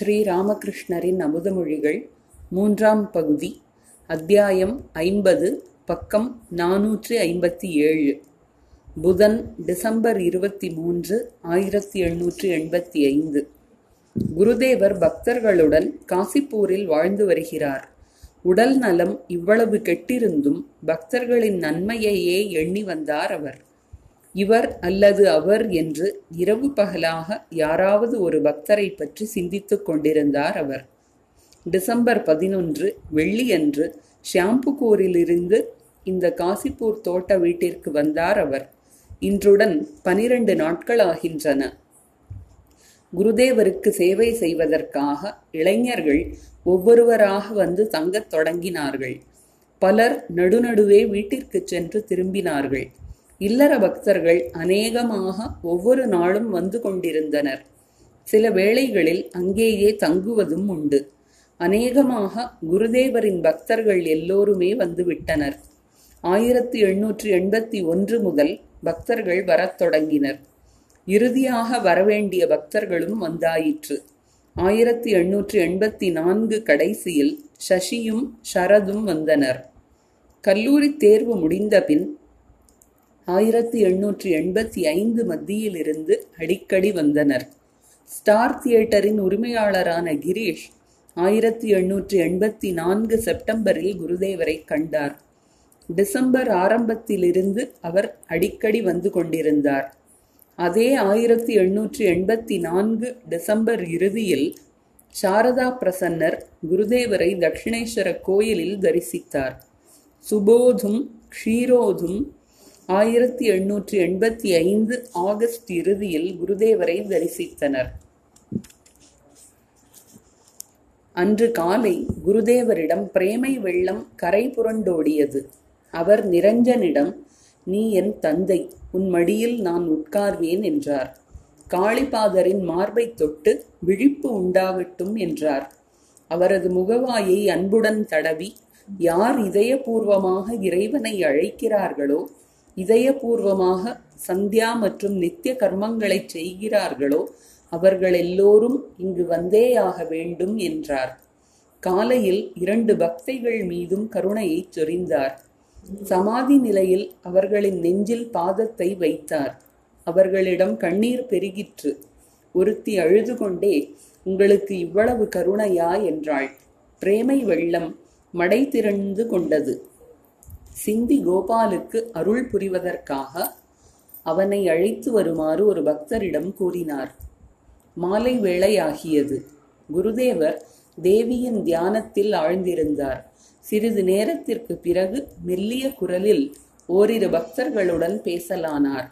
ஸ்ரீராமகிருஷ்ணரின் அமுதமொழிகள் மூன்றாம் பகுதி அத்தியாயம் ஐம்பது பக்கம் நாநூற்றி ஐம்பத்தி ஏழு. புதன் டிசம்பர் இருபத்தி மூன்று ஆயிரத்தி எழுநூற்றி எண்பத்தி ஐந்து. குருதேவர் பக்தர்களுடன் காசிப்பூரில் வாழ்ந்து வருகிறார். உடல் நலம் இவ்வளவு கெட்டிருந்தும் பக்தர்களின் நன்மையையே எண்ணி வந்தார் அவர். இவர் அல்லது அவர் என்று இரவு பகலாக யாராவது ஒரு பக்தரை பற்றி சிந்தித்துக் கொண்டிருந்தார் அவர். டிசம்பர் பதினொன்று வெள்ளியன்று ஷியாம்புகூரிலிருந்து இந்த காசிப்பூர் தோட்ட வீட்டிற்கு வந்தார் அவர். இன்றுடன் பனிரெண்டு நாட்கள் ஆகின்றன. குருதேவருக்கு சேவை செய்வதற்காக இளைஞர்கள் ஒவ்வொருவராக வந்து தங்கத் தொடங்கினார்கள். பலர் நடுநடுவே வீட்டிற்கு சென்று திரும்பினார்கள். இல்லற பக்தர்கள் அநேகமாக ஒவ்வொரு நாளும் வந்து கொண்டிருந்தனர். சில வேளைகளில் அங்கேயே தங்குவதும் உண்டு. அநேகமாக குருதேவரின் பக்தர்கள் எல்லோருமே வந்துவிட்டனர் ஆயிரத்தி எண்ணூற்றி எண்பத்தி ஒன்று முதல் பக்தர்கள் வரத் தொடங்கினர். இறுதியாக வரவேண்டிய பக்தர்களும் வந்தாயிற்று. ஆயிரத்தி எண்ணூற்றி எண்பத்தி நான்கு கடைசியில் சசியும் சரதும் வந்தனர். கல்லூரி தேர்வு முடிந்தபின் ஆயிரத்தி எண்ணூற்றி எண்பத்தி ஐந்து மத்தியிலிருந்து அடிக்கடி வந்தனர். ஸ்டார் தியேட்டரின் உரிமையாளரான கிரீஷ் ஆயிரத்தி எண்ணூற்றி எண்பத்தி நான்கு செப்டம்பரில் குருதேவரை கண்டார். டிசம்பர் ஆரம்பத்திலிருந்து அவர் அடிக்கடி வந்து கொண்டிருந்தார். அதே ஆயிரத்தி எண்ணூற்றி எண்பத்தி நான்கு டிசம்பர் இறுதியில் சாரதா பிரசன்னர் குருதேவரை தட்சிணேஸ்வர கோயிலில் தரிசித்தார். சுபோதும் க்ஷீரோதும் ஆயிரத்தி எண்ணூற்றி எண்பத்தி ஐந்து ஆகஸ்ட் இறுதியில் குருதேவரை தரிசித்தனர். அன்று காலை குருதேவரிடம் பிரேமை வெள்ளம் கரை புரண்டோடியது. அவர் நிரஞ்சனிடம் நீ என் தந்தை உன் மடியில் நான் உட்கார்வேன் என்றார். காளிபாதரின் மார்பை தொட்டு விழிப்பு உண்டாகட்டும் என்றார். அவரது முகவாயை அன்புடன் தடவி யார் இதயபூர்வமாக இறைவனை அழைக்கிறார்களோ இதயபூர்வமாக சந்தியா மற்றும் நித்திய கர்மங்களை செய்கிறார்களோ அவர்கள் எல்லோரும் இங்கு வந்தேயாக வேண்டும் என்றார். காலையில் இரண்டு பக்தைகள் மீதும் கருணையை சொரிந்தார். சமாதி நிலையில் அவர்களின் நெஞ்சில் பாதத்தை வைத்தார். அவர்களிடம் கண்ணீர் பெருகிற்று ஒருத்தி அழுது கொண்டே உங்களுக்கு இவ்வளவு கருணையா? என்றாள். பிரேமை வெள்ளம் மடை திரண்டு கொண்டது. சிந்தி கோபாலுக்கு அருள் புரிவதற்காக அவனை அழைத்து வருமாறு ஒரு பக்தரிடம் கூறினார். மாலை வேளையாகியது. குருதேவர் தேவியின் தியானத்தில் ஆழ்ந்திருந்தார். சிறிது நேரத்திற்கு பிறகு மெல்லிய குரலில் ஓரிரு பக்தர்களுடன் பேசலானார்.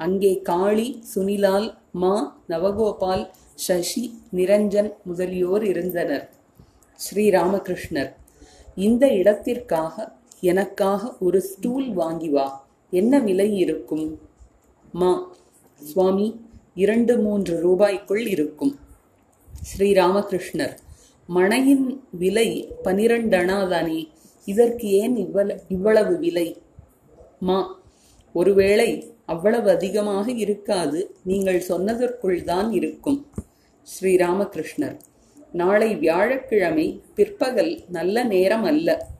அங்கே காளி சுனிலால் மா நவகோபால் சசி நிரஞ்சன் முதலியோர் இருந்தனர். ஸ்ரீராமகிருஷ்ணர் இந்த இடத்திற்காக எனக்காக ஒரு ஸ்டூல் வாங்கி வா. என்ன விலை இருக்கும்? மா சுவாமி இரண்டு மூன்று ரூபாய்க்குள் இருக்கும். ஸ்ரீராமகிருஷ்ணர் மனையின் விலை பனிரெண்டனாதானே இதற்கு ஏன் இவ்வள இவ்வளவு விலை? மா ஒருவேளை அவ்வளவு அதிகமாக இருக்காது. நீங்கள் சொன்னதற்குள் தான் இருக்கும். ஸ்ரீராமகிருஷ்ணர் நாளை வியாழக்கிழமை பிற்பகல் நல்ல நேரம் அல்ல.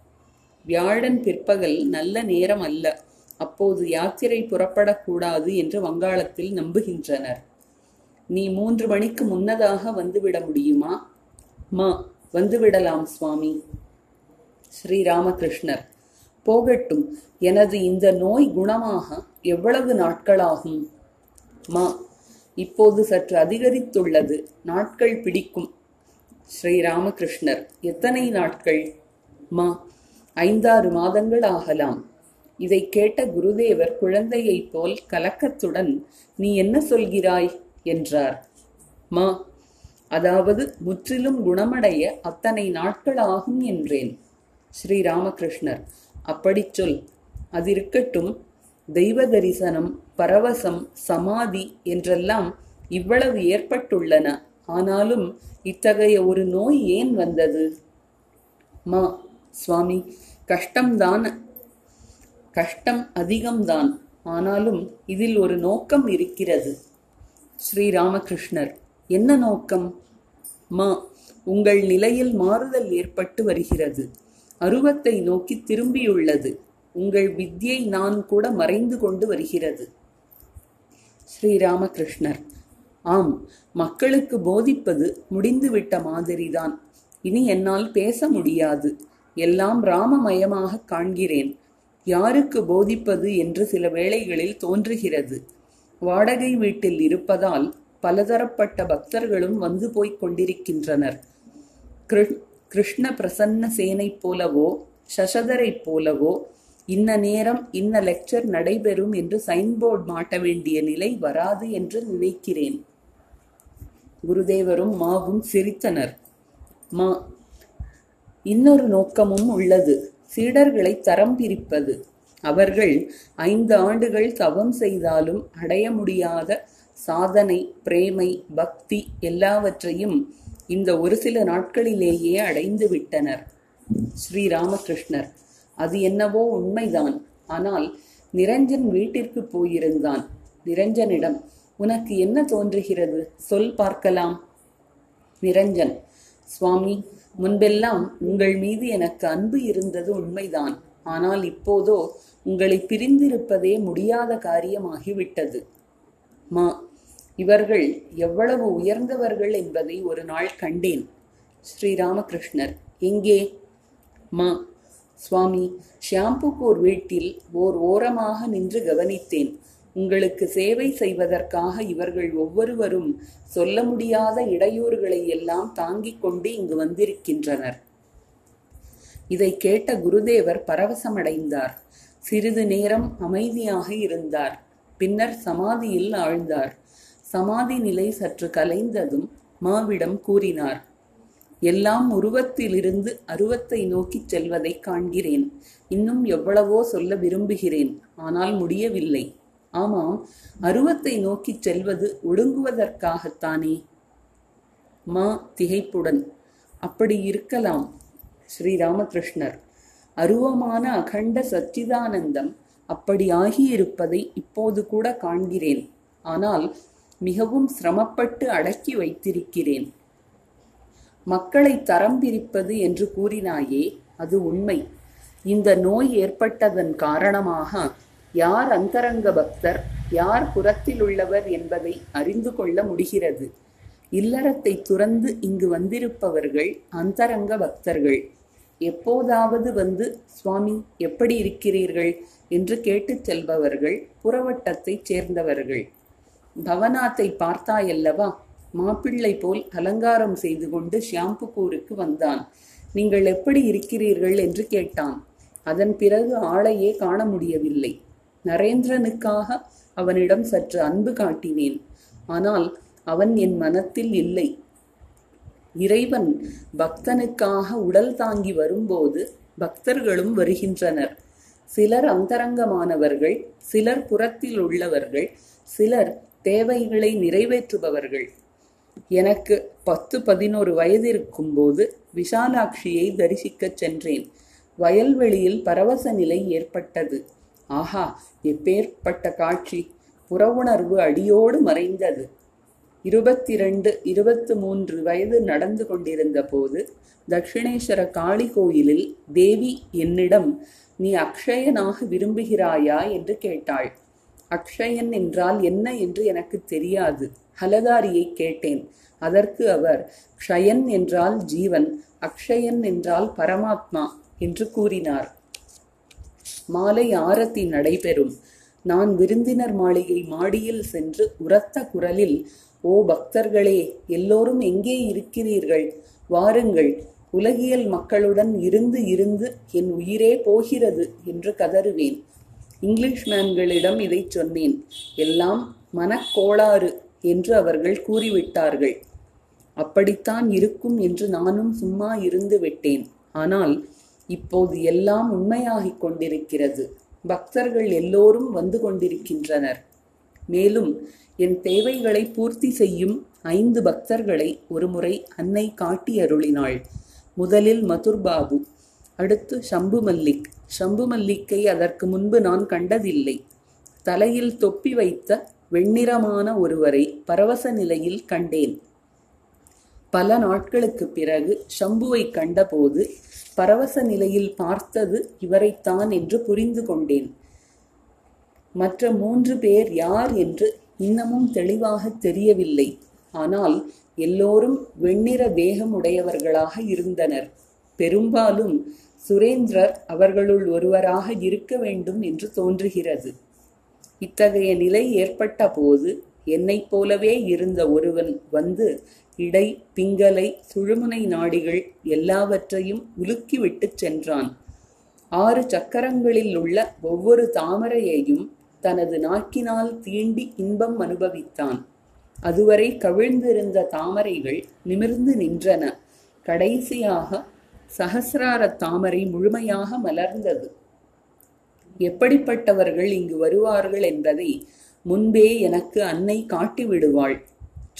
வியாழன் பிற்பகல் நல்ல நேரம் அல்ல. அப்போது யாத்திரை புறப்படக்கூடாது என்று வங்காளத்தில் நம்புகின்றனர். நீ மூன்று மணிக்கு முன்னதாக வந்துவிட முடியுமா? மா வந்துவிடலாம் சுவாமி. ஸ்ரீராமகிருஷ்ணர் போகட்டும். எனது இந்த நோய் குணமாக எவ்வளவு நாட்களாகும்? மா இப்போது சற்று அதிகரித்துள்ளது. நாட்கள் பிடிக்கும். ஸ்ரீராமகிருஷ்ணர் எத்தனை நாட்கள்? மா ஐந்தாறு மாதங்கள் ஆகலாம். இதை கேட்ட குருதேவர் குழந்தையைப் போல் கலக்கத்துடன் நீ என்ன சொல்கிறாய்? என்றார். மா அதாவது முற்றிலும் குணமடைய அத்தனை நாட்கள் ஆகும் என்றேன். ஸ்ரீராமகிருஷ்ணர் அப்படிச் சொல். அதிருக்கட்டும் தெய்வ தரிசனம் பரவசம் சமாதி என்றெல்லாம் இவ்வளவு ஏற்பட்டுள்ளன. ஆனாலும் இத்தகைய ஒரு நோய் ஏன் வந்தது? மா சுவாமி கஷ்டம்தான் கஷ்டம் அதிகம்தான் ஆனாலும் இதில் ஒரு நோக்கம் இருக்கிறது. ஸ்ரீராமகிருஷ்ணர் என்ன நோக்கம்? மா உங்கள் நிலையில் மாறுதல் ஏற்பட்டு வருகிறது. அருவத்தை நோக்கி திரும்பியுள்ளது. உங்கள் வித்யை நான் கூட மறைந்து கொண்டு வருகிறது. ஸ்ரீராமகிருஷ்ணர் ஆம் மக்களுக்கு போதிப்பது முடிந்துவிட்ட மாதிரிதான். இனி என்னால் பேச முடியாது. எல்லாம் ராமமயமாக காண்கிறேன். யாருக்கு போதிப்பது என்று சில வேளைகளில் தோன்றுகிறது. வாடகை வீட்டில் இருப்பதால் பலதரப்பட்ட பக்தர்களும் வந்து போய்க் கொண்டிருக்கின்றனர். கிருஷ்- கிருஷ்ண பிரசன்ன சேனை போலவோ சசதரைப் போலவோ இன்ன நேரம் இன்ன லெக்சர் நடைபெறும் என்று சைன்போர்டு மாட்ட வேண்டிய நிலை வராது என்று நினைக்கிறேன். குருதேவரும் மாவும் சிரித்தனர். மா இன்னொரு நோக்கமும் உள்ளது. சீடர்களை தரம் பிரிப்பது அவர்கள் ஐந்து ஆண்டுகள் தவம் செய்தாலும் அடைய முடியாத சாதனை பிரேமை பக்தி எல்லாவற்றையும் இந்த ஒரு சில நாட்களிலேயே அடைந்து விட்டனர். ஸ்ரீராமகிருஷ்ணர். அது என்னவோ உண்மைதான். ஆனால் நிரஞ்சன் வீட்டிற்கு போயிருந்தான். நிரஞ்சனிடம் உனக்கு என்ன தோன்றுகிறது? சொல் பார்க்கலாம். நிரஞ்சன் சுவாமி முன்பெல்லாம் உங்கள் மீது எனக்கு அன்பு இருந்தது உண்மைதான். ஆனால் இப்போதோ உங்களை பிரிந்திருப்பதே முடியாத காரியமாகிவிட்டது. மா இவர்கள் எவ்வளவு உயர்ந்தவர்கள் என்பதை ஒரு நாள் கண்டேன். ஸ்ரீராமகிருஷ்ணர் எங்கே? மா சுவாமி ஷியாம்புக்கூர் வீட்டில் ஓர் ஓரமாக நின்று கவனித்தேன். உங்களுக்கு சேவை செய்வதற்காக இவர்கள் ஒவ்வொருவரும் சொல்ல முடியாத இடையூறுகளை எல்லாம் தாங்கிக் கொண்டு இங்கு வந்திருக்கின்றனர். இதை கேட்ட குருதேவர் பரவசமடைந்தார். சிறிது நேரம் அமைதியாக இருந்தார். பின்னர் சமாதியில் ஆழ்ந்தார். சமாதி நிலை சற்று கலைந்ததும் மாவிடம் கூறினார் எல்லாம் உருவத்திலிருந்து அருவத்தை நோக்கிச் செல்வதைக் காண்கிறேன். இன்னும் எவ்வளவோ சொல்ல விரும்புகிறேன். ஆனால் முடியவில்லை. ஆமாம் அருவத்தை நோக்கிச் செல்வது ஒடுங்குவதற்காகத்தானே? மா திகைப்புடன் அப்படி இருக்கலாம் ஸ்ரீராமகிருஷ்ணர். அருவமான அகண்ட சச்சிதானந்தம் அப்படி ஆகியிருப்பதை இப்போது கூட காண்கிறேன். ஆனால் மிகவும் சிரமப்பட்டு அடக்கி வைத்திருக்கிறேன். மக்களை தரம் பிரிப்பது என்று கூறினாயே அது உண்மை. இந்த நோய் ஏற்பட்டதன் காரணமாக யார் அந்தரங்க பக்தர் யார் புறத்தில் உள்ளவர் என்பதை அறிந்து கொள்ள முடிகிறது. இல்லறத்தை துறந்து இங்கு வந்திருப்பவர்கள் அந்தரங்க பக்தர்கள். எப்போதாவது வந்து சுவாமி எப்படி இருக்கிறீர்கள்? என்று கேட்டுச் செல்பவர்கள் புறவட்டத்தைச் சேர்ந்தவர்கள். பவனாத்தை பார்த்தாயல்லவா? மாப்பிள்ளை போல் அலங்காரம் செய்து கொண்டு ஷியாம்புக்கூருக்கு வந்தான். நீங்கள் எப்படி இருக்கிறீர்கள்? என்று கேட்டான். அதன் பிறகு ஆளையே காண முடியவில்லை. நரேந்திரனுக்காக அவனிடம் சற்று அன்பு காட்டினேன். ஆனால் அவன் என் மனத்தில் இல்லை. இறைவன் பக்தனுக்காக உடல் தாங்கி வரும்போது பக்தர்களும் வருகின்றனர். சிலர் அந்தரங்கமானவர்கள் சிலர் புறத்தில் உள்ளவர்கள் சிலர் தேவைகளை நிறைவேற்றுபவர்கள். எனக்கு பத்து பதினோரு வயதிருக்கும் போது விஷாலாட்சியை தரிசிக்கச் சென்றேன். வயல்வெளியில் பரவச நிலை ஏற்பட்டது. ஆஹா எப்பேற்பட்ட காட்சி. புறவுணர்வு அடியோடு மறைந்தது. இருபத்தி ரெண்டு இருபத்து மூன்று வயது நடந்து கொண்டிருந்த போது தட்சிணேஸ்வர காளி கோயிலில் தேவி என்னிடம் நீ அக்ஷயனாக விரும்புகிறாயா? என்று கேட்டாள். அக்ஷயன் என்றால் என்ன என்று எனக்கு தெரியாது. ஹலதாரியை கேட்டேன். அதற்கு அவர் க்ஷயன் என்றால் ஜீவன் அக்ஷயன் என்றால் பரமாத்மா என்று கூறினார். மாலை ஆரத்தி நடைபெறும். நான் விருந்தினர் மாளிகை மாடியில் சென்று உரத்த குரலில் ஓ பக்தர்களே எல்லோரும் எங்கே இருக்கிறீர்கள்? வாருங்கள். உலகியல் மக்களுடன் இருந்து இருந்து என் உயிரே போகிறது என்று கதறுவேன். இங்கிலீஷ் மேன்களிடம் இதை சொன்னேன். எல்லாம் மனக்கோளாறு என்று அவர்கள் கூறிவிட்டார்கள். அப்படித்தான் இருக்கும் என்று நானும் சும்மா இருந்து விட்டேன். ஆனால் இப்போது எல்லாம் உண்மையாகிக் கொண்டிருக்கிறது. பக்தர்கள் எல்லோரும் வந்து கொண்டிருக்கின்றனர். மேலும் என் தேவைகளை பூர்த்தி செய்யும் ஐந்து பக்தர்களை ஒருமுறை அன்னை காட்டி அருளினாள். முதலில் மதுர்பாபு அடுத்து சம்பு மல்லிக் சம்பு மல்லிக்கை அதற்கு முன்பு நான் கண்டதில்லை. தலையில் தொப்பி வைத்த வெண்ணிறமான ஒருவரை பரவச நிலையில் கண்டேன். பல நாட்களுக்குப் பிறகு ஷம்புவை கண்டபோது பரவச நிலையில் பார்த்தது இவரைத்தான் என்று புரிந்து கொண்டேன். மற்ற மூன்று பேர் யார் என்று இன்னமும் தெளிவாக தெரியவில்லை. ஆனால் எல்லோரும் வெண்ணிற வேகமுடையவர்களாக இருந்தனர். பெரும்பாலும் சுரேந்திரர் அவர்களுள் ஒருவராக இருக்க வேண்டும் என்று தோன்றுகிறது. இத்தகைய நிலை ஏற்பட்ட போது என்னைப் போலவே இருந்த ஒருவன் வந்து இடை பிங்கலை சுழுமுனை நாடிகள் எல்லாவற்றையும் உலுக்கிவிட்டுச் சென்றான். ஆறு சக்கரங்களில் உள்ள ஒவ்வொரு தாமரையையும் தனது நாக்கினால் தீண்டி இன்பம் அனுபவித்தான். அதுவரை கவிழ்ந்திருந்த தாமரைகள் நிமிர்ந்து நின்றன. கடைசியாக சகசிரார தாமரை முழுமையாக மலர்ந்தது. எப்படிப்பட்டவர்கள் இங்கு வருவார்கள் என்பதை முன்பே எனக்கு அன்னை காட்டிவிடுவாள்.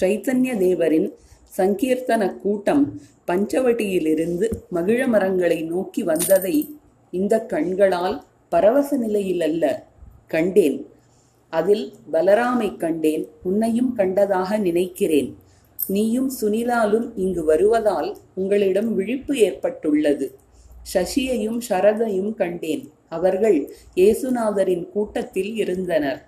சைத்தன்ய தேவரின் சங்கீர்த்தன கூட்டம் பஞ்சவட்டியிலிருந்து மகிழ மரங்களை நோக்கி வந்ததை இந்த கண்களால் பரவச நிலையில் அல்ல கண்டேன். அதில் பலராமை கண்டேன். உன்னையும் கண்டதாக நினைக்கிறேன். நீயும் சுனிலாலும் இங்கு வருவதால் உங்களிடம் விழிப்பு ஏற்பட்டுள்ளது. சசியையும் சரதையும் கண்டேன். அவர்கள் இயேசுநாதரின் கூட்டத்தில் இருந்தனர்.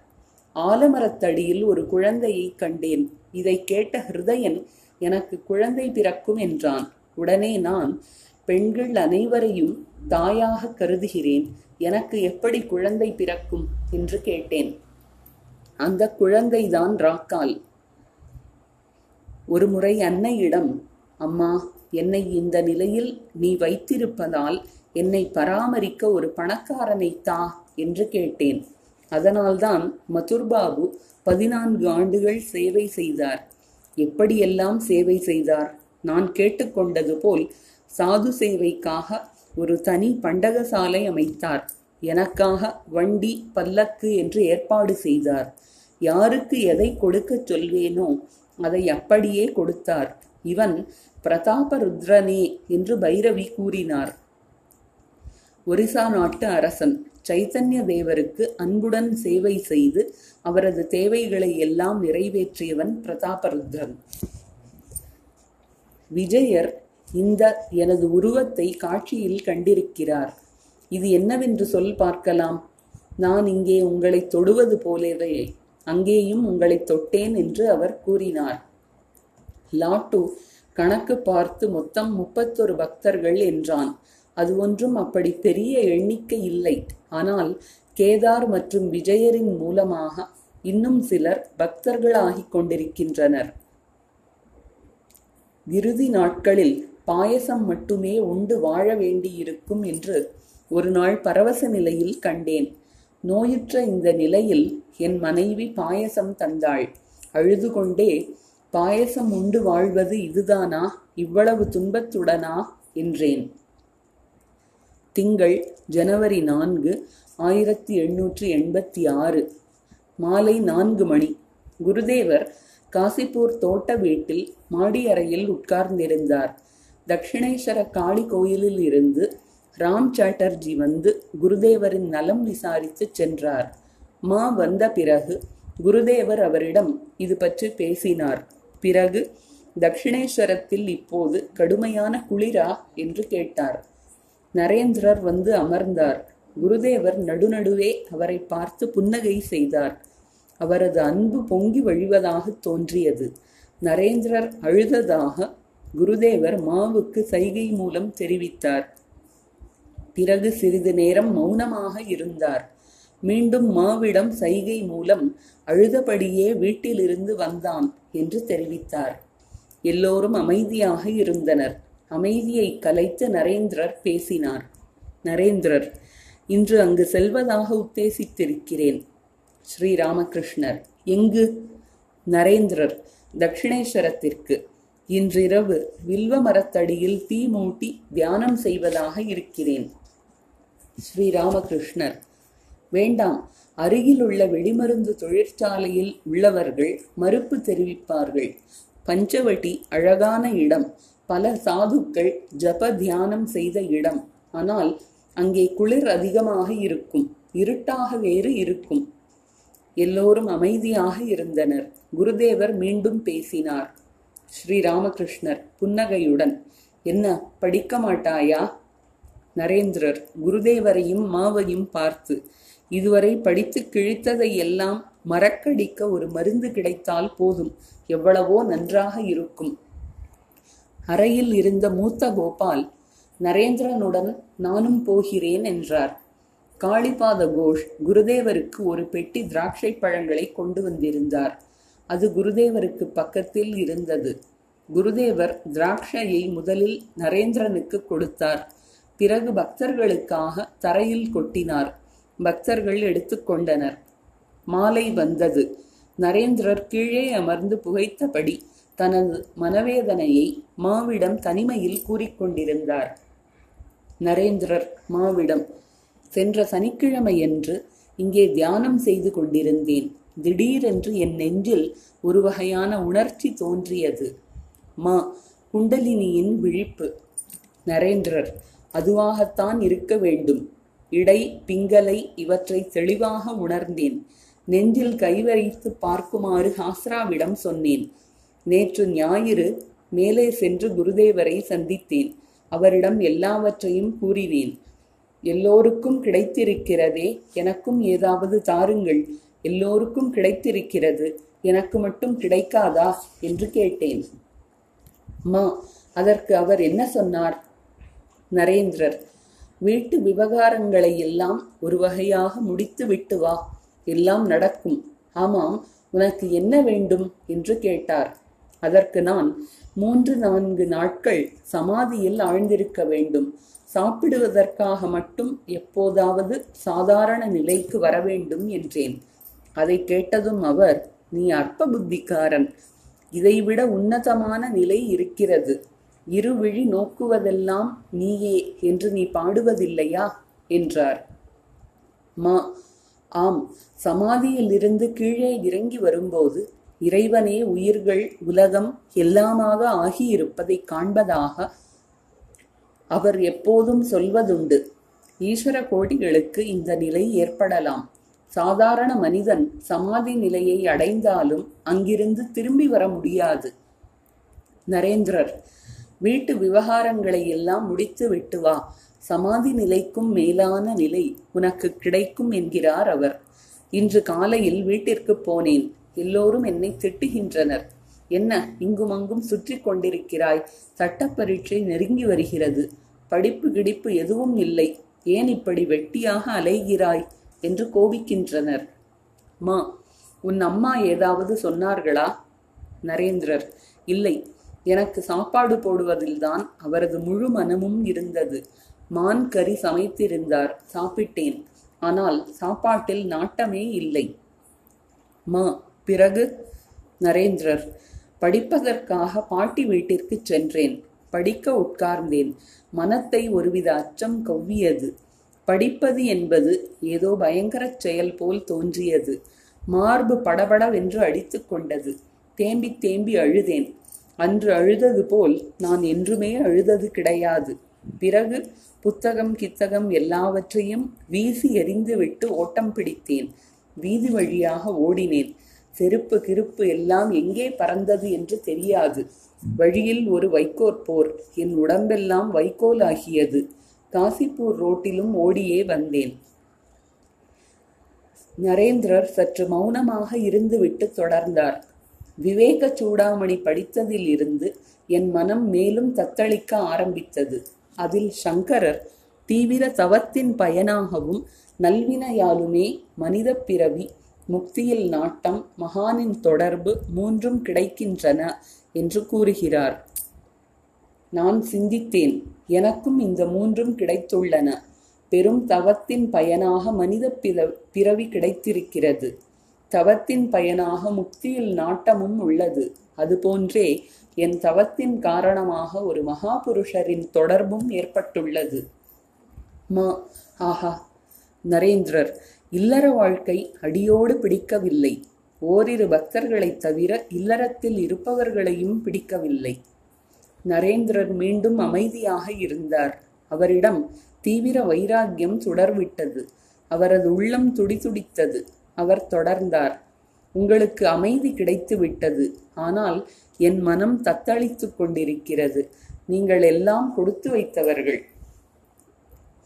ஆலமரத்தடியில் ஒரு குழந்தையை கண்டேன். இதை கேட்ட ஹிருதயன் எனக்கு குழந்தை பிறக்கும் என்றான். உடனே நான் பெண்கள் அனைவரையும் தாயாக கருதுகிறேன். எனக்கு எப்படி குழந்தை பிறக்கும்? என்று கேட்டேன். அந்த குழந்தைதான் ராக்கால். ஒருமுறை அன்னையிடம் அம்மா என்னை இந்த நிலையில் நீ வைத்திருப்பதால் என்னை பராமரிக்க ஒரு பணக்காரனை தா என்று கேட்டேன். அதனால்தான் மதுர்பாபு பதினான்கு ஆண்டுகள் சேவை செய்தார். எப்படியெல்லாம் சேவை செய்தார்? நான் கேட்டுக்கொண்டது போல் சாது சேவைக்காக ஒரு தனி பண்டகசாலை அமைத்தார். எனக்காக வண்டி பல்லக்கு என்று ஏற்பாடு செய்தார். யாருக்கு எதை கொடுக்கச் சொல்வேனோ அதை அப்படியே கொடுத்தார். இவன் பிரதாப ருத்ரனே என்று பைரவி கூறினார். ஒரிசா நாட்டு அரசன் சைத்தன்ய தேவருக்கு அன்புடன் சேவை செய்து அவரது தேவைகளை எல்லாம் நிறைவேற்றியவன் பிரதாபருத்ரன். விஜயர் இந்த எனது உருவத்தை காட்சியில் கண்டிருக்கிறார். இது என்னவென்று சொல் பார்க்கலாம். நான் இங்கே உங்களை தொடுவது போலவே அங்கேயும் உங்களை தொட்டேன் என்று அவர் கூறினார். லாட்டு கணக்கு பார்த்து மொத்தம் முப்பத்தொரு பக்தர்கள் என்றான். அது ஒன்றும் அப்படி பெரிய எண்ணிக்கை இல்லை. ஆனால் கேதார் மற்றும் விஜயரின் மூலமாக இன்னும் சிலர் பக்தர்களாகிக் கொண்டிருக்கின்றனர். இறுதி நாட்களில் பாயசம் மட்டுமே உண்டு வாழ வேண்டியிருக்கும் என்று ஒரு நாள் பரவச நிலையில் கண்டேன். நோயுற்ற இந்த நிலையில் என் மனைவி பாயசம் தந்தாள். அழுது கொண்டே பாயசம் உண்டு வாழ்வது இதுதானா? இவ்வளவு துன்பத்துடனா? என்றேன். திங்கள் ஜனவரி நான்கு ஆயிரத்தி எண்ணூற்றி எண்பத்தி ஆறு மாலை நான்கு மணி. குருதேவர் காசிப்பூர் தோட்ட வீட்டில் மாடி அறையில் உட்கார்ந்திருந்தார். தட்சிணேஸ்வர காளி கோயிலில் இருந்து ராம் சாட்டர்ஜி வந்து குருதேவரின் நலம் விசாரித்து சென்றார். மா வந்த பிறகு குருதேவர் அவரிடம் இது பற்றி பேசினார். பிறகு தட்சிணேஸ்வரத்தில் இப்போது கடுமையான குளிரா? என்று கேட்டார். நரேந்திரர் வந்து அமர்ந்தார். குருதேவர் நடுநடுவே அவரை பார்த்து புன்னகை செய்தார். அவரது அன்பு பொங்கி வழிவதாக தோன்றியது. நரேந்திரர் அழுததாக குருதேவர் மாவுக்கு சைகை மூலம் தெரிவித்தார். பிறகு சிறிது நேரம் மௌனமாக இருந்தார். மீண்டும் மாவிடம் சைகை மூலம் அழுதபடியே வீட்டிலிருந்து வந்தான் என்று தெரிவித்தார். எல்லோரும் அமைதியாக இருந்தனர். அமைதியை கலைத்து நரேந்திரர் பேசினார். நரேந்திரர் இன்று அங்கு செல்வதாக உத்தேசித்திருக்கிறேன். ஸ்ரீராமகிருஷ்ணர் எங்கு? நரேந்திரர் தட்சிணேஸ்வரத்திற்கு. இன்றிரவு வில்வ மரத்தடியில் தீ மூட்டி தியானம் செய்வதாக இருக்கிறேன். ஸ்ரீராமகிருஷ்ணர் வேண்டாம். அருகிலுள்ள வெடிமருந்து தொழிற்சாலையில் உள்ளவர்கள் மறுப்பு தெரிவிப்பார்கள். பஞ்சவட்டி அழகான இடம். பல சாதுக்கள் ஜப தியானம் செய்த இடம். ஆனால் அங்கே குளிர் அதிகமாக இருக்கும் இருட்டாக வேறு இருக்கும். எல்லோரும் அமைதியாக இருந்தனர். குருதேவர் மீண்டும் பேசினார். ஸ்ரீராமகிருஷ்ணர் புன்னகையுடன் என்ன படிக்க மாட்டாயா? நரேந்திரர் குருதேவரையும் மாவையும் பார்த்து இதுவரை படித்து கிழித்ததை எல்லாம் மறக்கடிக்க ஒரு மருந்து கிடைத்தால் போதும். எவ்வளவோ நன்றாக இருக்கும். அறையில் இருந்த மூத்த கோபால் நரேந்திரனுடன் நானும் போகிறேன் என்றார். காளிபாத கோஷ் குருதேவருக்கு ஒரு பெட்டி திராட்சை பழங்களை கொண்டு வந்திருந்தார். அது குருதேவருக்கு பக்கத்தில் இருந்தது. குருதேவர் திராட்சையை முதலில் நரேந்திரனுக்கு கொடுத்தார். பிறகு பக்தர்களுக்காக தரையில் கொட்டினார். பக்தர்கள் எடுத்துக்கொண்டனர் மாலை வந்தது. நரேந்திரர் கீழே அமர்ந்து புகைத்தபடி தனது மனவேதனையை மாவிடம் தனிமையில் கூறிக்கொண்டிருந்தார். நரேந்திரர் மாவிடம் சென்ற சனிக்கிழமையன்று இங்கே தியானம் செய்து கொண்டிருந்தேன். திடீரென்று என் நெஞ்சில் ஒரு வகையான உணர்ச்சி தோன்றியது. மா குண்டலினியின் விழிப்பு. நரேந்திரர் அதுவாகத்தான் இருக்க வேண்டும். இடை பிங்கலை இவற்றை தெளிவாக உணர்ந்தேன். நெஞ்சில் கைவரித்து பார்க்குமாறு ஹாஸ்ராவிடம் சொன்னேன். நேற்று ஞாயிறு மேலே சென்று குருதேவரை சந்தித்தேன். அவரிடம் எல்லாவற்றையும் கூறினேன். எல்லோருக்கும் கிடைத்திருக்கிறதே எனக்கும் ஏதாவது தாருங்கள். எல்லோருக்கும் கிடைத்திருக்கிறது எனக்கு மட்டும் கிடைக்காதா? என்று கேட்டேன். அம்மா அதற்கு அவர் என்ன சொன்னார்? நரேந்திரர் வீட்டு விவகாரங்களை எல்லாம் ஒரு வகையாக முடித்து விட்டு வா. எல்லாம் நடக்கும். ஆமாம் உனக்கு என்ன வேண்டும்? என்று கேட்டார். அதற்கு நான் மூன்று நான்கு நாட்கள் சமாதியில் ஆழ்ந்திருக்க வேண்டும். சாப்பிடுவதற்காக மட்டும் எப்போதாவது சாதாரண நிலைக்கு வர வேண்டும் என்றேன். அதை கேட்டதும் அவர் நீ அற்ப புத்திக்காரன் இதைவிட உன்னதமான நிலை இருக்கிறது. இருவிழி நோக்குவதெல்லாம் நீயே என்று நீ பாடுவதில்லையா? என்றார். மா ஆம். சமாதியில் இருந்து கீழே இறங்கி வரும்போது இறைவனே உயிர்கள் உலகம் எல்லாமாக ஆகியிருப்பதை காண்பதாக அவர் எப்போதும் சொல்வதுண்டு. ஈஸ்வர கோடிகளுக்கு இந்த நிலை ஏற்படலாம். சாதாரண மனிதன் சமாதி நிலையை அடைந்தாலும் அங்கிருந்து திரும்பி வர முடியாது. நரேந்திரர் வீட்டு விவகாரங்களை எல்லாம் முடித்து விட்டு வா. சமாதி நிலைக்கும் மேலான நிலை உனக்கு கிடைக்கும் என்கிறார் அவர். இன்று காலையில் வீட்டிற்கு போனேன். எல்லோரும் என்னை திட்டுகின்றனர். என்ன இங்குமங்கும் சுற்றி கொண்டிருக்கிறாய்? சட்ட பரீட்சை நெருங்கி வருகிறது. படிப்பு கிடிப்பு எதுவும் இல்லை. ஏன் இப்படி வெட்டியாக அலைகிறாய்? என்று கோபிக்கின்றனர். மா உன் அம்மா ஏதாவது சொன்னார்களா? நரேந்திரர் இல்லை. எனக்கு சாப்பாடு போடுவதில்தான் அவரது முழு மனமும் இருந்தது. மான் கறி சமைத்திருந்தார். சாப்பிட்டேன். ஆனால் சாப்பாட்டில் நாட்டமே இல்லை. மா பிறகு நரேந்திரர் படிப்பதற்காக பாட்டி வீட்டிற்கு சென்றேன். படிக்க உட்கார்ந்தேன். மனத்தை ஒருவித அச்சம் கவ்வியது. படிப்பது என்பது ஏதோ பயங்கரச் செயல் போல் தோன்றியது. மார்பு படபடவென்று அடித்து கொண்டது. தேம்பி தேம்பி அழுதேன். அன்று அழுதது போல் நான் என்றுமே அழுதது கிடையாது. பிறகு புத்தகம் கித்தகம் எல்லாவற்றையும் வீசி எறிந்துவிட்டு ஓட்டம் பிடித்தேன். வீதி வழியாக ஓடினேன். செருப்பு கிருப்பு எல்லாம் எங்கே பறந்தது என்று தெரியாது. வழியில் ஒரு வைக்கோற் போர். என் உடம்பெல்லாம் வைக்கோல் ஆகியது. காசிப்பூர் ரோட்டிலும் ஓடியே வந்தேன். நரேந்திரர் சற்று மௌனமாக இருந்துவிட்டு தொடர்ந்தார். விவேக சூடாமணி படித்ததில் இருந்து என் மனம் மேலும் தத்தளிக்க ஆரம்பித்தது. அதில் சங்கரர் தீவிர தவத்தின் பயனாகவும் நல்வினையாலுமே மனித பிறவி முக்தியில் நாட்டம் மகானின் தொடர்பு மூன்றும் கிடைக்கின்றன என்று கூறுகிறார். நான் சிந்தித்தேன் எனக்கும் இந்த மூன்றும் கிடைத்துள்ளன. பெரும் தவத்தின் பயனாக மனித பிறவி கிடைத்திருக்கிறது. தவத்தின் பயனாக முக்தியில் நாட்டமும் உள்ளது. அதுபோன்றே என் தவத்தின் காரணமாக ஒரு மகாபுருஷரின் தொடர்பும் ஏற்பட்டுள்ளது. மா. ஆஹா! நரேந்திரர் இல்லற வாழ்க்கை அடியோடு பிடிக்கவில்லை. ஓரிரு பக்தர்களைத் தவிர இல்லறத்தில் இருப்பவர்களையும் பிடிக்கவில்லை. நரேந்திரர் மீண்டும் அமைதியாக இருந்தார். அவரிடம் தீவிர வைராக்கியம் சுடர்விட்டது. அவரது உள்ளம் துடிதுடித்தது. அவர் தொடர்ந்தார். உங்களுக்கு அமைதி கிடைத்து விட்டது ஆனால் என் மனம் தத்தளித்துக் கொண்டிருக்கிறது. நீங்கள் எல்லாம் கொடுத்து வைத்தவர்கள்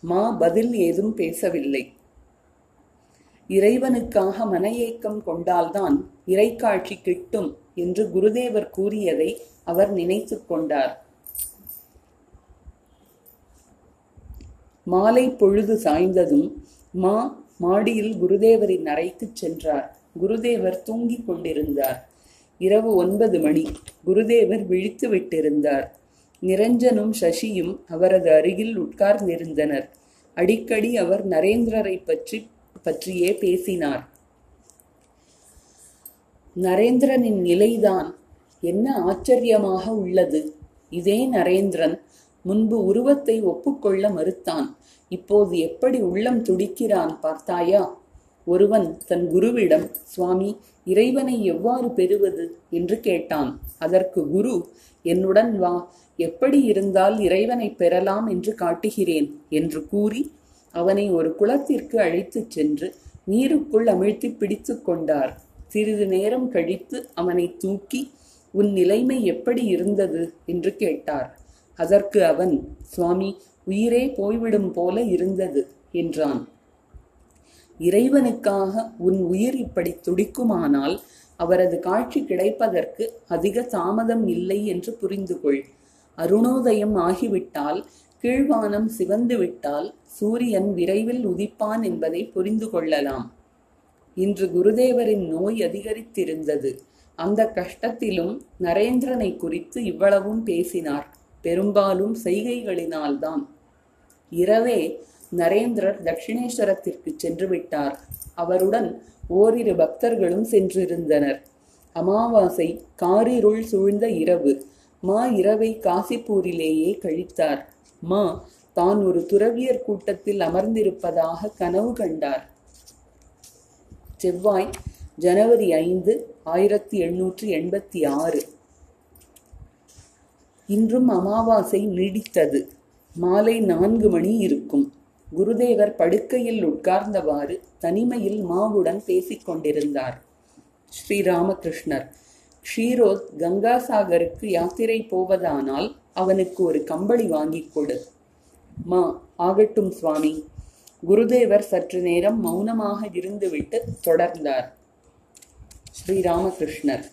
மா பதில் ஏதும் பேசவில்லை. இறைவனுக்காக மன ஏக்கம் கொண்டால்தான் இறைக்காட்சி கிட்டும் என்று குருதேவர் கூறியதை அவர் நினைத்து கொண்டார். மாலை பொழுது சாய்ந்ததும் மா மாடியில் குருதேவரின் அறைக்கு சென்றார். குருதேவர் தூங்கிக் கொண்டிருந்தார். இரவு ஒன்பது மணி. குருதேவர் விழித்து விட்டிருந்தார். நிரஞ்சனும் சசியும் அவரது அருகில் உட்கார்ந்திருந்தனர். அடிக்கடி அவர் நரேந்திரரை பற்றி பற்றியே பேசினார். நரேந்திரனின் நிலைதான் என்ன ஆச்சரியமாக உள்ளது. இதே நரேந்திரன் முன்பு உருவத்தை ஒப்புக்கொள்ள மறுத்தான். இப்போது எப்படி உள்ளம் துடிக்கிறான் பார்த்தாயா? ஒருவன் தன் குருவிடம் சுவாமி இறைவனை எவ்வாறு பெறுவது? என்று கேட்டான். அதற்கு குரு என்னுடன் வா. எப்படி இருந்தால் இறைவனை பெறலாம் என்று காட்டுகிறேன் என்று கூறி அவனை ஒரு குளத்திற்கு அழைத்துச் சென்று நீருக்குள் அமிழ்த்தி பிடித்து கொண்டார். சிறிது நேரம் கழித்து அவனை தூக்கி உன் நிலைமை எப்படி இருந்தது? என்று கேட்டார். அதற்கு அவன் சுவாமி உயிரே போய்விடும் போல இருந்தது என்றான். இறைவனுக்காக உன் உயிர் இப்படி துடிக்குமானால் அவரது காட்சி கிடைப்பதற்கு அதிக தாமதம் இல்லை என்று புரிந்து கொள் அருணோதயம் ஆகிவிட்டால் கீழ்வானம் சிவந்துவிட்டால் சூரியன் விரைவில் உதிப்பான் என்பதை புரிந்து கொள்ளலாம். இன்று குருதேவரின் நோய் அதிகரித்திருந்தது. அந்த கஷ்டத்திலும் நரேந்திரனை குறித்து இவ்வளவும் பேசினார். பெரும்பாலும் செய்கைகளினால்தான். இரவே நரேந்திரர் தட்சிணேஸ்வரத்திற்கு சென்று விட்டார். அவருடன் ஓரிரு பக்தர்களும் சென்றிருந்தனர். அமாவாசை காரிருள் சூழ்ந்த இரவு. மா இரவை காசிப்பூரிலேயே கழித்தார். மா தான் ஒரு துறவியர் கூட்டத்தில் அமர்ந்திருப்பதாக கனவு கண்டார். செவ்வாய் ஜனவரி ஐந்து ஆயிரத்தி எண்ணூற்றி எண்பத்தி ஆறு. இன்றும் அமாவாசை நீடித்தது. மாலை நான்கு மணி இருக்கும். குருதேவர் படுக்கையில் உட்கார்ந்தவாறு தனிமையில் மாவுடன் பேசிக் கொண்டிருந்தார். ஸ்ரீராமகிருஷ்ணர் ஷீரோத் கங்காசாகருக்கு யாத்திரை போவதானால் அவனுக்கு ஒரு கம்பளி வாங்கிக் கொடு. மா ஆகட்டும் சுவாமி. குருதேவர் சற்று நேரம் மௌனமாக இருந்துவிட்டு தொடர்ந்தார். ஸ்ரீராமகிருஷ்ணர்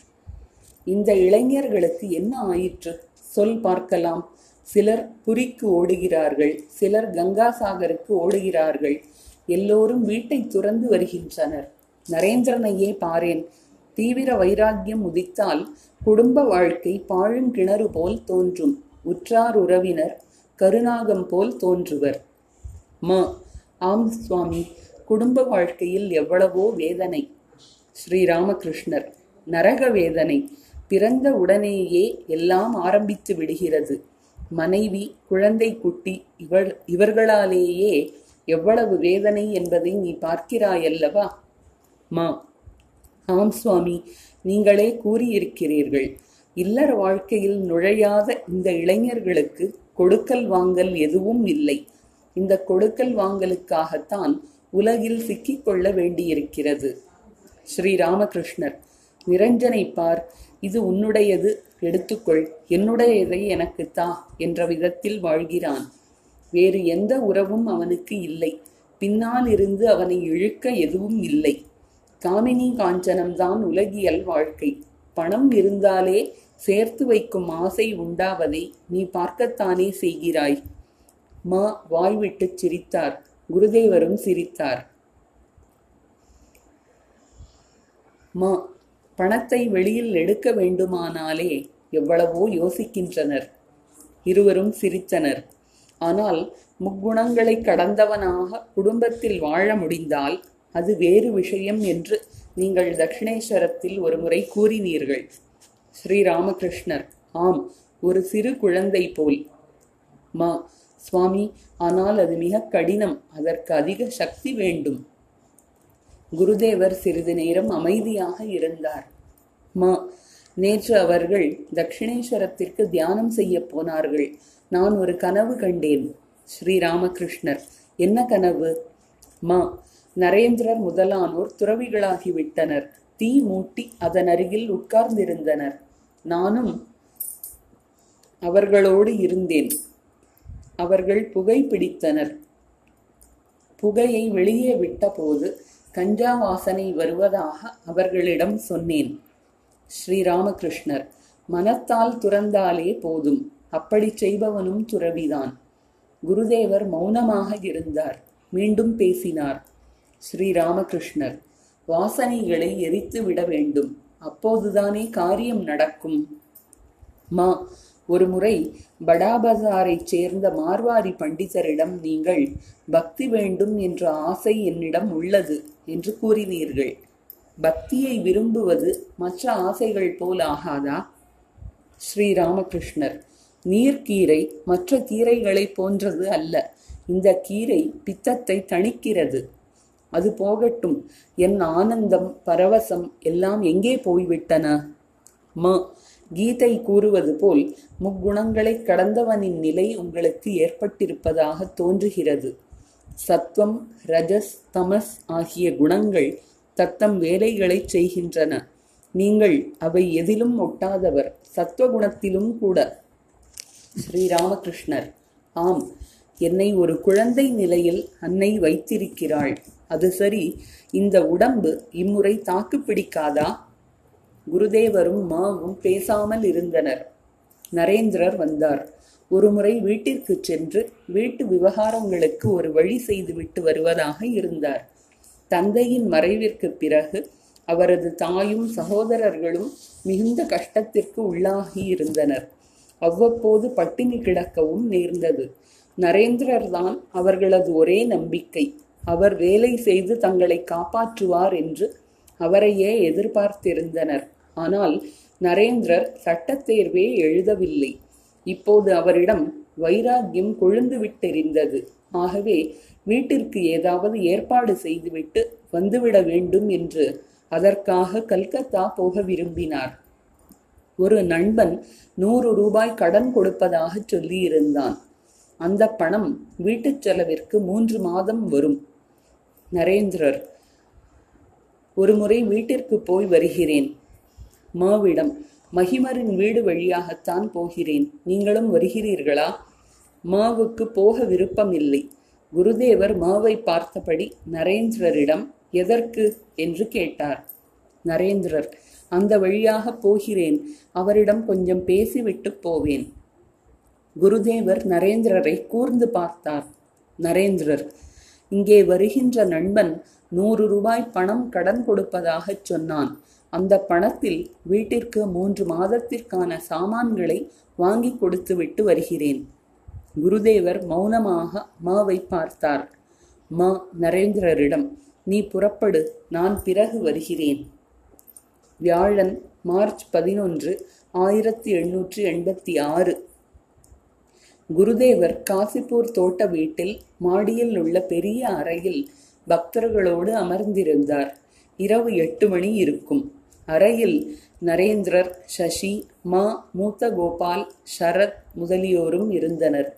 இந்த இளைஞர்களுக்கு என்ன ஆயிற்று? சொல் பார்க்கலாம். சிலர் புரிக்கு ஓடுகிறார்கள் சிலர் கங்காசாகருக்கு ஓடுகிறார்கள். எல்லோரும் வீட்டை துறந்து வருகின்றனர். நரேந்திரனையே பாரேன். தீவிர வைராக்கியம் உதித்தால் குடும்ப வாழ்க்கை பாழும் கிணறு போல் தோன்றும். உற்றார் உறவினர் கருணாகம் போல் தோன்றுவர். ம. ஆம் சுவாமி குடும்ப வாழ்க்கையில் எவ்வளவோ வேதனை. ஸ்ரீராமகிருஷ்ணர் நரக வேதனை பிறந்த உடனேயே எல்லாம் ஆரம்பித்து விடுகிறது. மனைவி குழந்தை குட்டி இவள் இவர்களாலேயே எவ்வளவு வேதனை என்பதை நீ பார்க்கிறாயல்லவா? மா. ஆம் சுவாமி நீங்களே கூறியிருக்கிறீர்கள். இல்லற வாழ்க்கையில் நுழையாத இந்த இளைஞர்களுக்கு கொடுக்கல் வாங்கல் எதுவும் இல்லை. இந்த கொடுக்கல் வாங்கலுக்காகத்தான் உலகில் சிக்கிக்கொள்ள வேண்டியிருக்கிறது. ஸ்ரீ ராமகிருஷ்ணர் நிரஞ்சனை பார் இது உன்னுடையது. எடுத்துக்கொள். என்னுடையதை எனக்கு தா என்ற விதத்தில் வாழ்கிறான். வேறு எந்த உறவும் அவனுக்கு இல்லை. பின்னால் இருந்து அவனை இழுக்க எதுவும் இல்லை. காமினி காஞ்சனம்தான் உலகியல் வாழ்க்கை. பணம் இருந்தாலே சேர்த்து வைக்கும் ஆசை உண்டாவதை நீ பார்க்கத்தானே செய்கிறாய்? மா வாய்விட்டுச் சிரித்தார். குருதேவரும் சிரித்தார். மா பணத்தை வெளியில் எடுக்க வேண்டுமானாலே எவ்வளவோ யோசிக்கின்றனர். இருவரும் சிரித்தனர். ஆனால் முக்குணங்களை கடந்தவனாக குடும்பத்தில் வாழ முடிந்தால் அது வேறு விஷயம் என்று நீங்கள் தட்சிணேஸ்வரத்தில் ஒருமுறை கூறினீர்கள். ஸ்ரீராமகிருஷ்ணர். ஆம் ஒரு சிறு குழந்தை போல். மா சுவாமி ஆனால் அது மிக கடினம் அதற்கு அதிக சக்தி வேண்டும். குருதேவர் சிறிது நேரம் அமைதியாக இருந்தார். மா நேற்று அவர்கள் தட்சிணேஸ்வரத்திற்கு தியானம் செய்ய போனார்கள். நான் ஒரு கனவு கண்டேன். ஸ்ரீராமகிருஷ்ணர் என்ன கனவு? மா நரேந்திரர் முதலானோர் துறவிகளாகிவிட்டனர். தீ மூட்டி அதன் அருகில் உட்கார்ந்திருந்தனர். நானும் அவர்களோடு இருந்தேன். அவர்கள் புகை பிடித்தனர். புகையை வெளியே விட்டபோது கஞ்சா வாசனை வருவதாக அவர்களிடம் சொன்னேன். ஸ்ரீராமகிருஷ்ணர் மனத்தால் துறந்தாலே போதும். அப்படி செய்பவனும் துறவிதான். குருதேவர் மௌனமாக இருந்தார். மீண்டும் பேசினார். ஸ்ரீராமகிருஷ்ணர் வாசனைகளை எரித்து விட வேண்டும். அப்போதுதானே காரியம் நடக்கும். மா ஒருமுறை படாபசாரைச் சேர்ந்த மார்வாரி பண்டிதரிடம் நீங்கள் பக்தி வேண்டும் என்ற ஆசை என்னிடம் உள்ளது என்று கூறினீர்கள். பக்தியை விரும்புவது மற்ற ஆசைகள் போல் ஆகாதா? ஸ்ரீராமகிருஷ்ணர் நீர்க்கீரை மற்ற கீரைகளைப் போன்றது அல்ல. இந்த கீரை பித்தத்தை தணிக்கிறது. அது போகட்டும். என் ஆனந்தம் பரவசம் எல்லாம் எங்கே போய்விட்டன? ம. கீதை கூறுவது போல் முக்குணங்களை கடந்தவனின் நிலை உங்களுக்கு ஏற்பட்டிருப்பதாக தோன்றுகிறது. சத்வம் ரஜஸ் தமஸ் ஆகிய குணங்கள் தத்தம் வேலைகளை செய்கின்றன. நீங்கள் அவை எதிலும் ஒட்டாதவர் சத்வகுணத்திலும் கூட. ஸ்ரீராமகிருஷ்ணர். ஆம். என்னை ஒரு குழந்தை நிலையில் அன்னை வைத்திருக்கிறாள். அது சரி இந்த உடம்பு இம்முறை தாக்கு பிடிக்காதா குருதேவரும் மாவும் பேசாமல் இருந்தனர். நரேந்திரர் வந்தார். ஒருமுறை வீட்டிற்கு சென்று வீட்டு விவகாரங்களுக்கு ஒரு வழி செய்துவிட்டு வருவதாக இருந்தார். தந்தையின் மறைவிற்கு பிறகு அவரது தாயும் சகோதரர்களும் மிகுந்த கஷ்டத்திற்கு உள்ளாகி இருந்தனர். அவ்வப்போது பட்டினி கிடக்கவும் நேர்ந்தது. நரேந்திரர் தான் அவர்களது ஒரே நம்பிக்கை. அவர் வேலை செய்து தங்களை காப்பாற்றுவார் என்று அவரையே எதிர்பார்த்திருந்தனர். ஆனால் நரேந்திரர் சட்டத் தேர்வே எழுதவில்லை. இப்போது அவரிடம் வைராக்கியம் கொழுந்து விட்டெறிந்தது ஆகவே வீட்டிற்கு ஏதாவது ஏற்பாடு செய்துவிட்டு வந்துவிட வேண்டும் என்று அதற்காக கல்கத்தா போக விரும்பினார். ஒரு நண்பன் நூறு ரூபாய் கடன் கொடுப்பதாக சொல்லியிருந்தான். அந்த பணம் வீட்டுச் செலவிற்கு மூன்று மாதம் வரும். நரேந்திரர் ஒருமுறை வீட்டிற்கு போய் வருகிறேன். மாவிடம் மகிமரின் வீடு வழியாகத்தான் போகிறேன். நீங்களும் வருகிறீர்களா? மாவுக்கு போக விருப்பமில்லை. குருதேவர் மாவை பார்த்தபடி நரேந்திரரிடம் எதற்கு? என்று கேட்டார். நரேந்திரர் அந்த வழியாக போகிறேன். அவரிடம் கொஞ்சம் பேசிவிட்டு போவேன். குருதேவர் நரேந்திரரை கூர்ந்து பார்த்தார். நரேந்திரர் இங்கே வருகின்ற நண்பன் நூறு ரூபாய் பணம் கடன் கொடுப்பதாகச் சொன்னான். அந்த பணத்தில் வீட்டிற்கு மூன்று மாதத்திற்கான சாமான்களை வாங்கி கொடுத்துவிட்டு வருகிறேன். குருதேவர் மௌனமாக மாவை பார்த்தார். மா நரேந்திரரிடம் நீ புறப்படு நான் பிறகு வருகிறேன். வியாழன் மார்ச் பதினொன்று ஆயிரத்தி எண்ணூற்றி எண்பத்தி ஆறு. குருதேவர் காசிப்பூர் தோட்ட வீட்டில் மாடியில் உள்ள பெரிய அறையில் பக்தர்களோடு அமர்ந்திருந்தார். இரவு எட்டு மணி இருக்கும். அறையில் நரேந்திரர் சசி மா மூத்த கோபால் சரத் முதலியோரும் இருந்தனர்.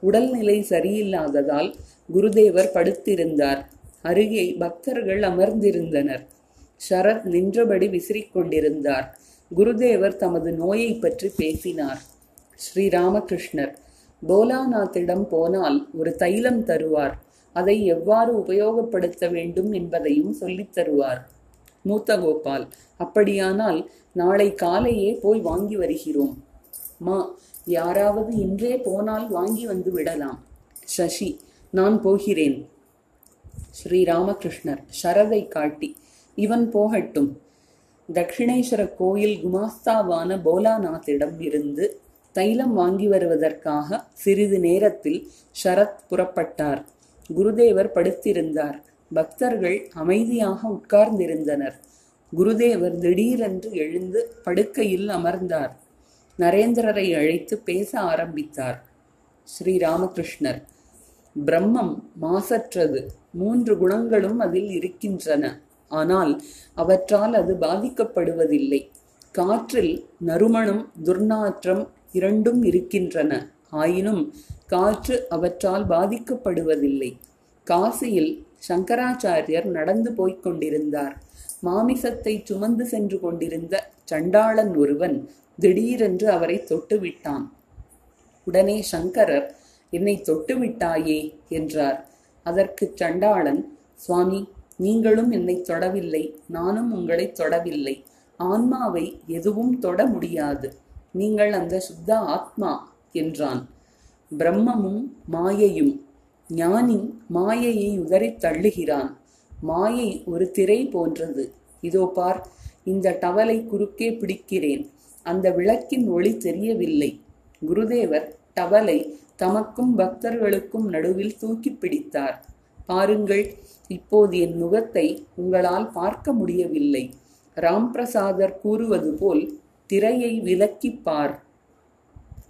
உடல்நிலை சரியில்லாததால் குருதேவர் படுத்திருந்தார். அருகே பக்தர்கள் அமர்ந்திருந்தனர். ஷரத் நின்றபடி விசிறிக் கொண்டிருந்தார் குருதேவர் தமது நோயை பற்றி பேசினார். ஸ்ரீராமகிருஷ்ணர் போலாநாத்திடம் போனால் ஒரு தைலம் தருவார். அதை எவ்வாறு உபயோகப்படுத்த வேண்டும் என்பதையும் சொல்லித் தருவார். மூத்த கோபால் அப்படியானால் நாளை காலையே போய் வாங்கி வருகிறோம். மா யாராவது இன்றே போனால் வாங்கி வந்து விடலாம். சசி நான் போகிறேன். ஸ்ரீராமகிருஷ்ணர் சரதை காட்டி இவன் போகட்டும். தட்சிணேஸ்வர கோயில் குமாஸ்தாவான போலாநாத்திடம் இருந்து தைலம் வாங்கி வருவதற்காக சிறிது நேரத்தில் ஷரத் புறப்பட்டார். குருதேவர் படுத்திருந்தார். பக்தர்கள் அமைதியாக உட்கார்ந்திருந்தனர். குருதேவர் திடீரென்று எழுந்து படுக்கையில் அமர்ந்தார். நரேந்திரரை அழைத்து பேச ஆரம்பித்தார். ஸ்ரீராமகிருஷ்ணர் பிரம்மம் மாசற்றது. மூன்று குணங்களும் அதில் இருக்கின்றன. ஆனால் அவற்றால் அது பாதிக்கப்படுவதில்லை. காற்றில் நறுமணம் துர்நாற்றம் இரண்டும் இருக்கின்றன. ஆயினும் காற்று அவற்றால் பாதிக்கப்படுவதில்லை. காசியில் சங்கராச்சாரியர் நடந்து போய்க் கொண்டிருந்தார். மாமிசத்தை சுமந்து சென்று கொண்டிருந்த சண்டாளன் ஒருவன் திடீரென்று அவரை தொட்டுவிட்டான். உடனே சங்கரர் என்னை தொட்டு விட்டாயே என்றார். அதற்கு சண்டாளன் சுவாமி நீங்களும் என்னை தொடவில்லை. நானும் உங்களை தொடவில்லை. ஆன்மாவை எதுவும் தொட முடியாது. நீங்கள் அந்த சுத்த ஆத்மா என்றான். பிரம்மமும் மாயையும் ஞானி மாயையை உதறி தள்ளுகிறான். மாயை ஒரு திரை போன்றது. இதோ பார் இந்த டவலை குறுக்கே பிடிக்கிறேன். அந்த விளக்கின் ஒளி தெரியவில்லை. குருதேவர் டவலை தமக்கும் பக்தர்களுக்கும் நடுவில் தூக்கி பிடித்தார். பாருங்கள் இப்போது என் முகத்தை உங்களால் பார்க்க முடியவில்லை. ராம்பிரசாதர் கூறுவது போல் திரையை விலக்கிப் பார்.